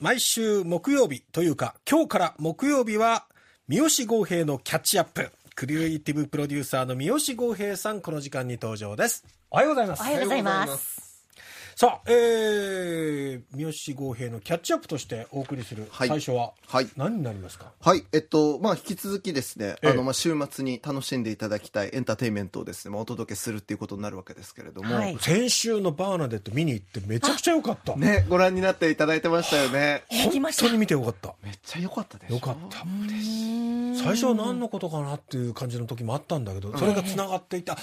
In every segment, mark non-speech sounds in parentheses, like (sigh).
毎週木曜日というか、今日から木曜日は、三好豪平のキャッチアップ。クリエイティブプロデューサーの三好豪平さん、この時間に登場です。おはようございますお。はようございます。さあ、えー、三好豪平のキャッチアップとしてお送りするはい。最初は、はい。何になりますか？はい、えっと、まあ、引き続きですね、ええ。あの、まあ、週末に楽しんでいただきたいエンターテインメントをですね、まあ、お届けするっていうことになるわけですけれども、はい。先週のバーナデット見に行ってめちゃくちゃ良かった。ね、ご覧になっていただいてましたよね。本当に見てよかった。めっちゃ良かったでしょよかった。最初は何のことかなっていう感じの時もあったんだけど、それが繋がっていた、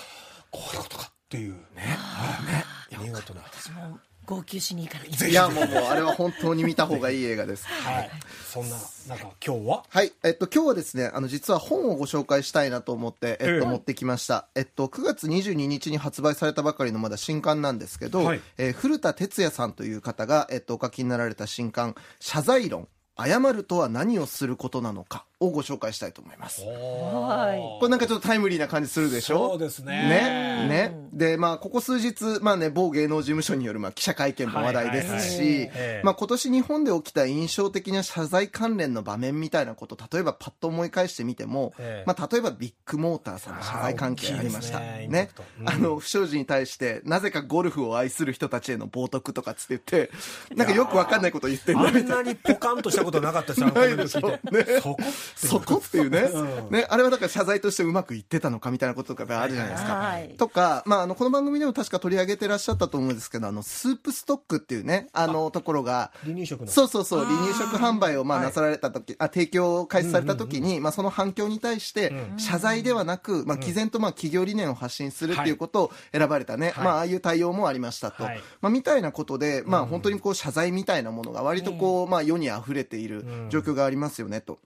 こういうことかっていう。ね。はい見事な。私も号泣しに行かなきゃいや、もう、もう、あれは本当に見た方がいい映画です。はい。そんな、なんか今日は？はい。えっと、今日はですね、あの、実は本をご紹介したいなと思って、えっええと、持ってきました。えっと、9月22日に発売されたばかりのまだ新刊なんですけど、はいえー古田哲也さんという方が、えっと、お書きになられた新刊、謝罪論、謝るとは何をすることなのかをご紹介したいと思います。はいこれなんかちょっとタイムリーな感じするでしょ？そうですねね。ね。で、まあ、ここ数日、まあね、某芸能事務所による、まあ、記者会見も話題ですしまあ、今年日本で起きた印象的な謝罪関連の場面みたいなこと、例えばパッと思い返してみてもええ、まあ、例えばビッグモーターさんの謝罪関係ありました。ねね。あの、不祥事に対して、なぜかゴルフを愛する人たちへの冒涜とかつって言って、なんかよくわかんないこと言ってんだあみたいな。んなにポカンとしたことなかったですよ、あのコメント聞いて。そこそこ？っていうね、うん。ね、あれはだから謝罪としてうまくいってたのかみたいなこととかあるじゃないですか。はい。とか、まあ、あの、この番組でも確か取り上げてらっしゃったと思うんですけど、あの、スープストックっていうね、あの、ところが、離乳食の。そうそうそう、離乳食販売をまあはいなさられた時、あ、提供を開始された時に、まあその反響に対して、謝罪ではなく、まあ毅然とまあ企業理念を発信するっていうことを選ばれたね、はい。まあああいう対応もありましたと。はい。まあみたいなことで、まあ本当にこう謝罪みたいなものが割とこう、まあ世に溢れている状況がありますよねと。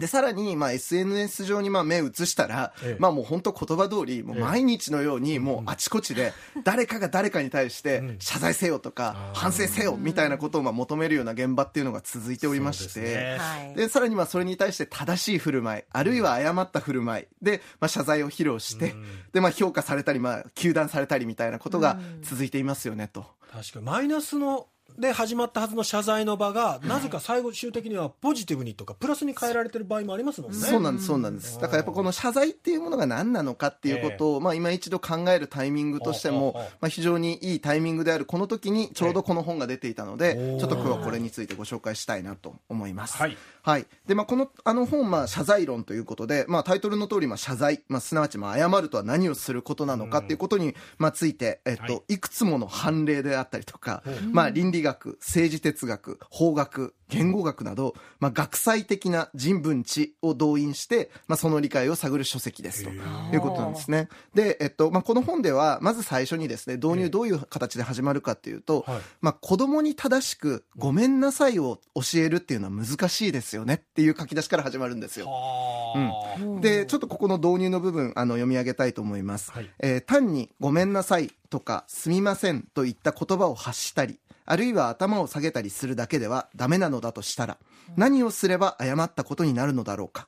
で、さらに、まあ、SNS 上にまあ目を移したら、ええ。まあもう本当言葉通り、もう毎日のように、もうあちこちで、誰かが誰かに対して、謝罪せよとか、反省せよみたいなことをまあ求めるような現場っていうのが続いておりまして、ですね。さらにまあそれに対して正しい振る舞い、あるいは誤った振る舞いで、まあ謝罪を披露して、で、まあ評価されたり、まあ糾弾されたりみたいなことが続いていますよね、と。確かに。マイナスので始まったはずの謝罪の場が、なぜか最後終的にはポジティブにとかプラスに変えられてる場合もありますもんね。そうなんです、そうなんです。だからやっぱこの謝罪っていうものが何なのかっていうことを、まあ今一度考えるタイミングとしてもまあ非常にいいタイミングであるこの時にちょうどこの本が出ていたのでええ、ちょっと今日はこれについてご紹介したいなと思います。はい。はい。で、まあ、この、あの本、まあ、謝罪論ということで、まあ、タイトルの通り、まあ、謝罪、まあ、すなわち、まあ、謝るとは何をすることなのかっていうことに、まあ、ついて、えっと、、はい。くつもの判例であったりとか、まあ、倫理学、政治哲学、法学、言語学など、まあ、学際的な人文知を動員して、まあ、その理解を探る書籍ですということなんですね。で、えっと、まあ、この本では、まず最初にですね、導入どういう形で始まるかっていうと、はいまあ、子供に正しく、ごめんなさいを教えるっていうのは難しいですよねっていう書き出しから始まるんですよ。はあ、で、ちょっとここの導入の部分、あの、読み上げたいと思います。はいえー単に、ごめんなさいとか、すみませんといった言葉を発したり、あるいは頭を下げたりするだけではダメなのだとしたら、何をすれば誤ったことになるのだろうか。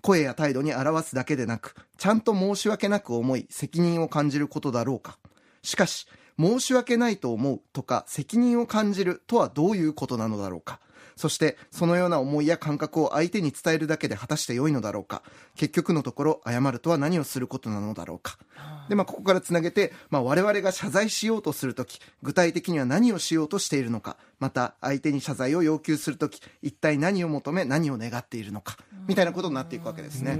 声や態度に表すだけでなく、ちゃんと申し訳なく思い、責任を感じることだろうか。しかし、申し訳ないと思うとか、責任を感じるとはどういうことなのだろうか。そして、そのような思いや感覚を相手に伝えるだけで果たして良いのだろうか。結局のところ、謝るとは何をすることなのだろうか。で、まあ、ここからつなげて、まあ、我々が謝罪しようとするとき、具体的には何をしようとしているのか。また、相手に謝罪を要求するとき、一体何を求め、何を願っているのか。みたいなことになっていくわけですね。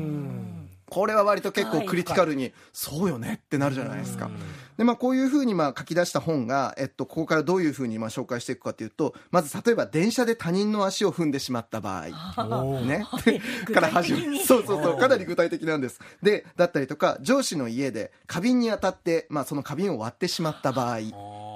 これは割と結構クリティカルに、そうよねってなるじゃないですか。で、まあこういうふうにまあ書き出した本が、えっと、ここからどういうふうにまあ紹介していくかというと、まず例えば電車で他人の足を踏んでしまった場合、ね。(laughs) から始まる。そうそうそう。かなり具体的なんです。で、だったりとか、上司の家で花瓶に当たって、まあその花瓶を割ってしまった場合、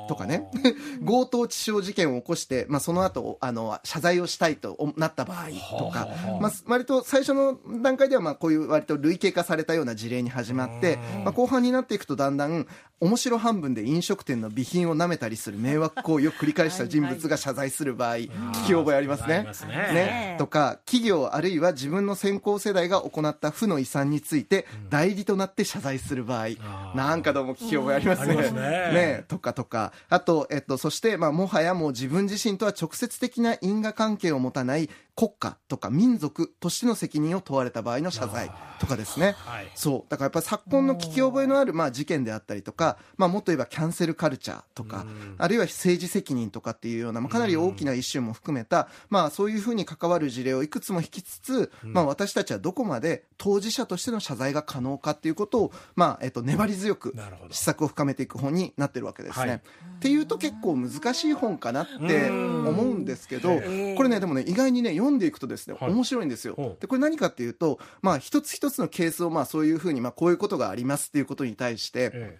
とかね。(laughs) 強盗致傷事件を起こして、まあその後、あの、謝罪をしたいとなった場合とか、まあ割と最初の段階ではまあこういう割と類型化されたような事例に始まって、まあ後半になっていくとだんだん、面白半分で飲食店の備品を舐めたりする迷惑行為を繰り返した人物が謝罪する場合、聞き覚えありますね。ね。ね。とか、企業あるいは自分の先行世代が行った負の遺産について、代理となって謝罪する場合、なんかどうも聞き覚えありますね。ね。とかとか、あと、えっと、そして、まあ、もはやもう自分自身とは直接的な因果関係を持たない国家とか民族としての責任を問われた場合の謝罪とかですね。はい。そう。だからやっぱり昨今の聞き覚えのある、まあ、事件であったりとか、まあ、もっと言えばキャンセルカルチャーとか、あるいは政治責任とかっていうような、まあ、かなり大きな一種も含めた、まあ、そういうふうに関わる事例をいくつも引きつつ、まあ、私たちはどこまで当事者としての謝罪が可能かっていうことを、まあ、えっと、粘り強く施策を深めていく本になってるわけですね。はいっていうと結構難しい本かなって思うんですけど、んこれね、でもね、意外にね、読んでいくとですね、はい。面白いんですよ。で、これ何かっていうと、まあ、一つ一つのケースを、まあ、そういうふうに、まあ、こういうことがありますっていうことに対して、え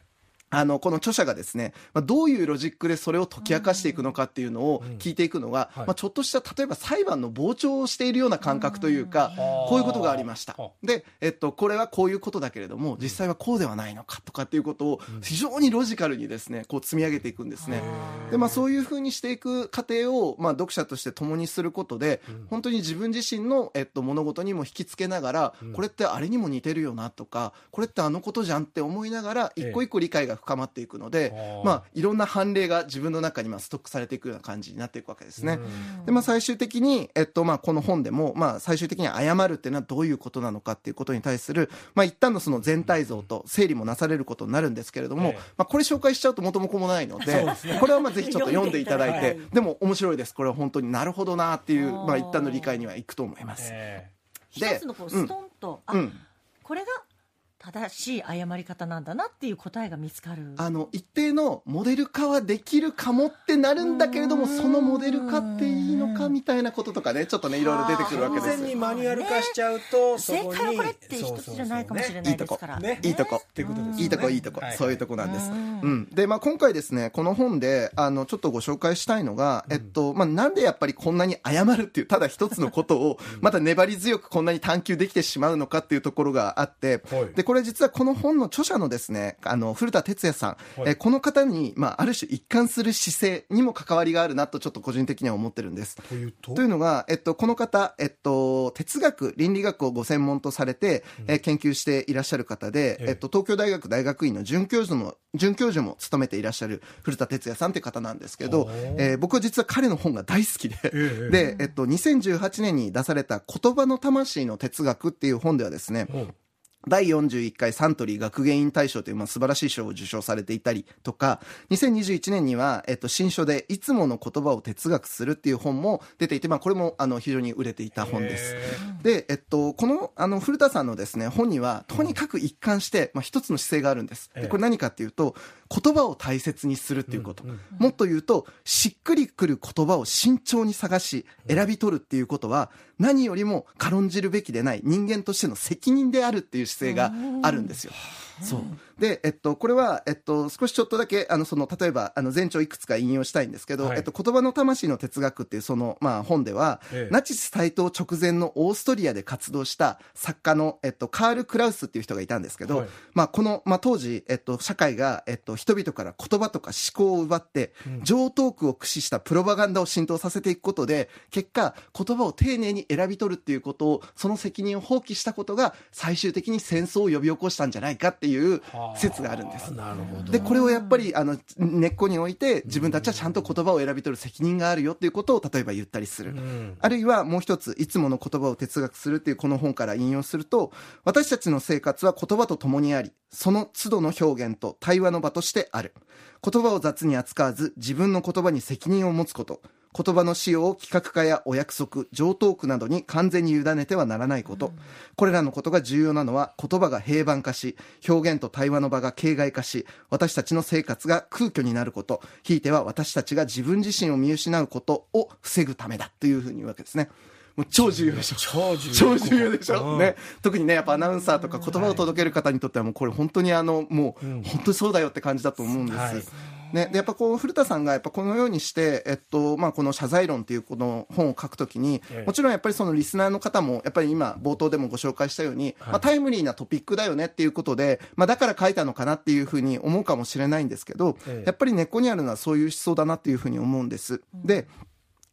あの、この著者がですね、まあ、どういうロジックでそれを解き明かしていくのかっていうのを聞いていくのが、はい。まあ、ちょっとした、例えば裁判の傍聴をしているような感覚というか、こういうことがありました。は。で、えっと、これはこういうことだけれども、実際はこうではないのかとかっていうことを、非常にロジカルにですね、こう積み上げていくんですね。で、まあ、そういうふうにしていく過程を、まあ、読者として共にすることで、本当に自分自身の、えっと、物事にも引き付けながら、これってあれにも似てるよなとか、これってあのことじゃんって思いながら、一個一個理解が深まっていくので、まあ、いろんな判例が自分の中にまあストックされていくような感じになっていくわけですね。で、まあ、最終的に、えっと、まあ、この本でも、まあ、最終的に謝るっていうのはどういうことなのかっていうことに対する、まあ、一旦のその全体像と整理もなされることになるんですけれども、ええ。まあ、これ紹介しちゃうと元も子もないので、これはまあぜひちょっと読んでいただいてでも面白いです。これは本当になるほどなっていう、まあ、一旦の理解にはいくと思います。え一でつのこうストンと、あ、うん。これが正しい謝り方なんだなっていう答えが見つかる。あの、一定のモデル化はできるかもってなるんだけれども、そのモデル化っていいのかみたいなこととかね、ちょっとね、いろいろ出てくるわけ完です。全にマニュアル化しちゃうと、そこに。正解はこれって一つじゃないかもしれないですから。ねいいとこ。っていうこ。とですよね。いいとこいいとこ、はい。そういうとこなんです。ううん。ん。で、まあ今回ですね、この本で、あの、ちょっとご紹介したいのが、えっと、まあなんでやっぱりこんなに謝るっていう、ただ一つのことを、また粘り強くこんなに探求できてしまうのかっていうところがあってはい、で、これ実はこの本の著者のですね、あの、古田哲也さん、はい。えこの方に、まあある種一貫する姿勢にも関わりがあるなとちょっと個人的には思ってるんです。というと？というのが、えっと、この方、えっと、哲学、倫理学をご専門とされて、えー研究していらっしゃる方で、ええ。えっと、東京大学大学院の准教授も、准教授も務めていらっしゃる古田哲也さんという方なんですけどえー僕は実は彼の本が大好きで、えで、えっと、2018年に出された言葉の魂の哲学っていう本ではですね、う。ん第41回サントリー学芸員大賞という、まあ、素晴らしい賞を受賞されていたりとか、2021年には、えっと、新書で、いつもの言葉を哲学するっていう本も出ていて、まあ、これも、あの、非常に売れていた本です。で、えっと、この、あの、古田さんのですね、本には、とにかく一貫して、まあ、一つの姿勢があるんです。これ何かっていうと、言葉を大切にするっていうこと。もっと言うと、しっくりくる言葉を慎重に探し、選び取るっていうことは、何よりも軽んじるべきでない人間としての責任であるっていう姿勢があるんですよ。そう。で、えっと、これは、えっと、少しちょっとだけ、あの、その、例えば、あの、前兆いくつか引用したいんですけど、はい。えっと、言葉の魂の哲学っていう、その、まあ、本では、ええ。ナチス台頭直前のオーストリアで活動した作家の、えっと、カール・クラウスっていう人がいたんですけど、はい。まあ、この、まあ、当時、えっと、社会が、えっと、人々から言葉とか思考を奪って、上等句を駆使したプロパガンダを浸透させていくことで、結果、言葉を丁寧に選び取るっていうことを、その責任を放棄したことが、最終的に戦争を呼び起こしたんじゃないかっていう説があるんです。なるほど。で、これをやっぱり、あの、根っこに置いて、自分たちはちゃんと言葉を選び取る責任があるよっていうことを、例えば言ったりする。んあるいはもう一つ、いつもの言葉を哲学するっていうこの本から引用すると、私たちの生活は言葉と共にあり、その都度の表現と対話の場としてある。言葉を雑に扱わず、自分の言葉に責任を持つこと。言葉の使用を企画化やお約束、上等句などに完全に委ねてはならないこと。これらのことが重要なのは、言葉が平板化し、表現と対話の場が形骸化し、私たちの生活が空虚になること、ひいては私たちが自分自身を見失うことを防ぐためだというふうに言うわけですね。もう超重要でしょ。超重要。超重要でしょ、うんね。特にね、やっぱアナウンサーとか言葉を届ける方にとってはもうこれ本当にあの、もう本当にそうだよって感じだと思うんです。はいね、でやっぱこう古田さんがやっぱこのようにして、えっとまあ、この謝罪論っていうこの本を書くときに、ええ。もちろんやっぱりそのリスナーの方もやっぱり今冒頭でもご紹介したように、まあ、タイムリーなトピックだよねっていうことで、まあ、だから書いたのかなっていうふうに思うかもしれないんですけど、ええ。やっぱり根っこにあるのはそういう思想だなっていうふうに思うんです。で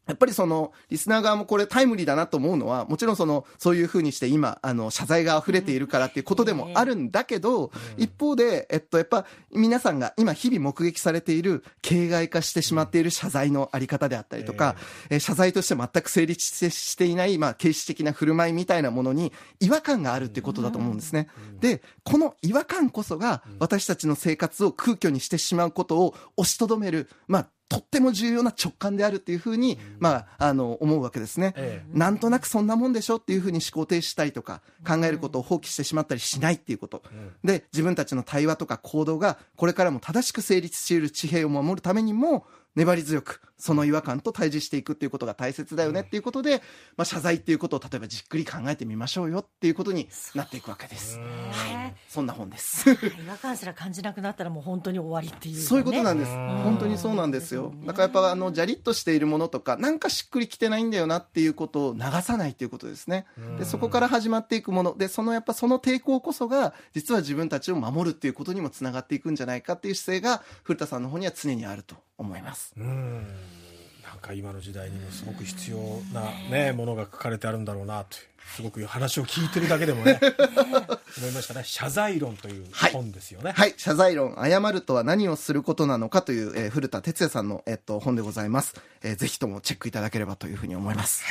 やっぱりその、リスナー側もこれタイムリーだなと思うのは、もちろんその、そういうふうにして今、あの、謝罪が溢れているからっていうことでもあるんだけど、一方で、えっと、やっぱ、皆さんが今日々目撃されている、形骸化してしまっている謝罪のあり方であったりとか、えー謝罪として全く成立してしていない、まあ、形式的な振る舞いみたいなものに、違和感があるっていうことだと思うんですね。で、この違和感こそが、私たちの生活を空虚にしてしまうことを押しとどめる、まあ、とっても重要な直感であるっていうふうに、まあ、あの、思うわけですね。えなんとなくそんなもんでしょっていうふうに思考停止したりとか、考えることを放棄してしまったりしないっていうこと。で、自分たちの対話とか行動が、これからも正しく成立している地平を守るためにも、粘り強く、その違和感と対峙していくっていうことが大切だよねっていうことで、まあ、謝罪っていうことを例えばじっくり考えてみましょうよっていうことになっていくわけです。ねそんな本です。違和感すら感じなくなったらもう本当に終わりっていう、ね、そういうことなんです。うん本当にそうなんですよ。だからやっぱあの、じゃりっとしているものとか、なんかしっくりきてないんだよなっていうことを流さないっていうことですね。で、そこから始まっていくもの。で、そのやっぱその抵抗こそが、実は自分たちを守るっていうことにもつながっていくんじゃないかっていう姿勢が、古田さんの方には常にあると思います。うんか今の時代にもすごく必要な、ね、ものが書かれてあるんだろうなというすごく話を聞いてるだけでもね (laughs) 思いましたね「謝罪論」というはい本ですよね、はい。謝罪論、謝るとは何をすることなのかという、えー古田哲也さんの、えっと、本でございます。えーぜひともチェックいただければというふうに思います。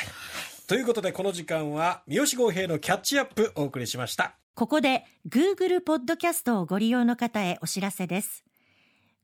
ということでこの時間は三好豪平のキャッチアップお送りしましたここで Google ポッドキャストをご利用の方へお知らせです。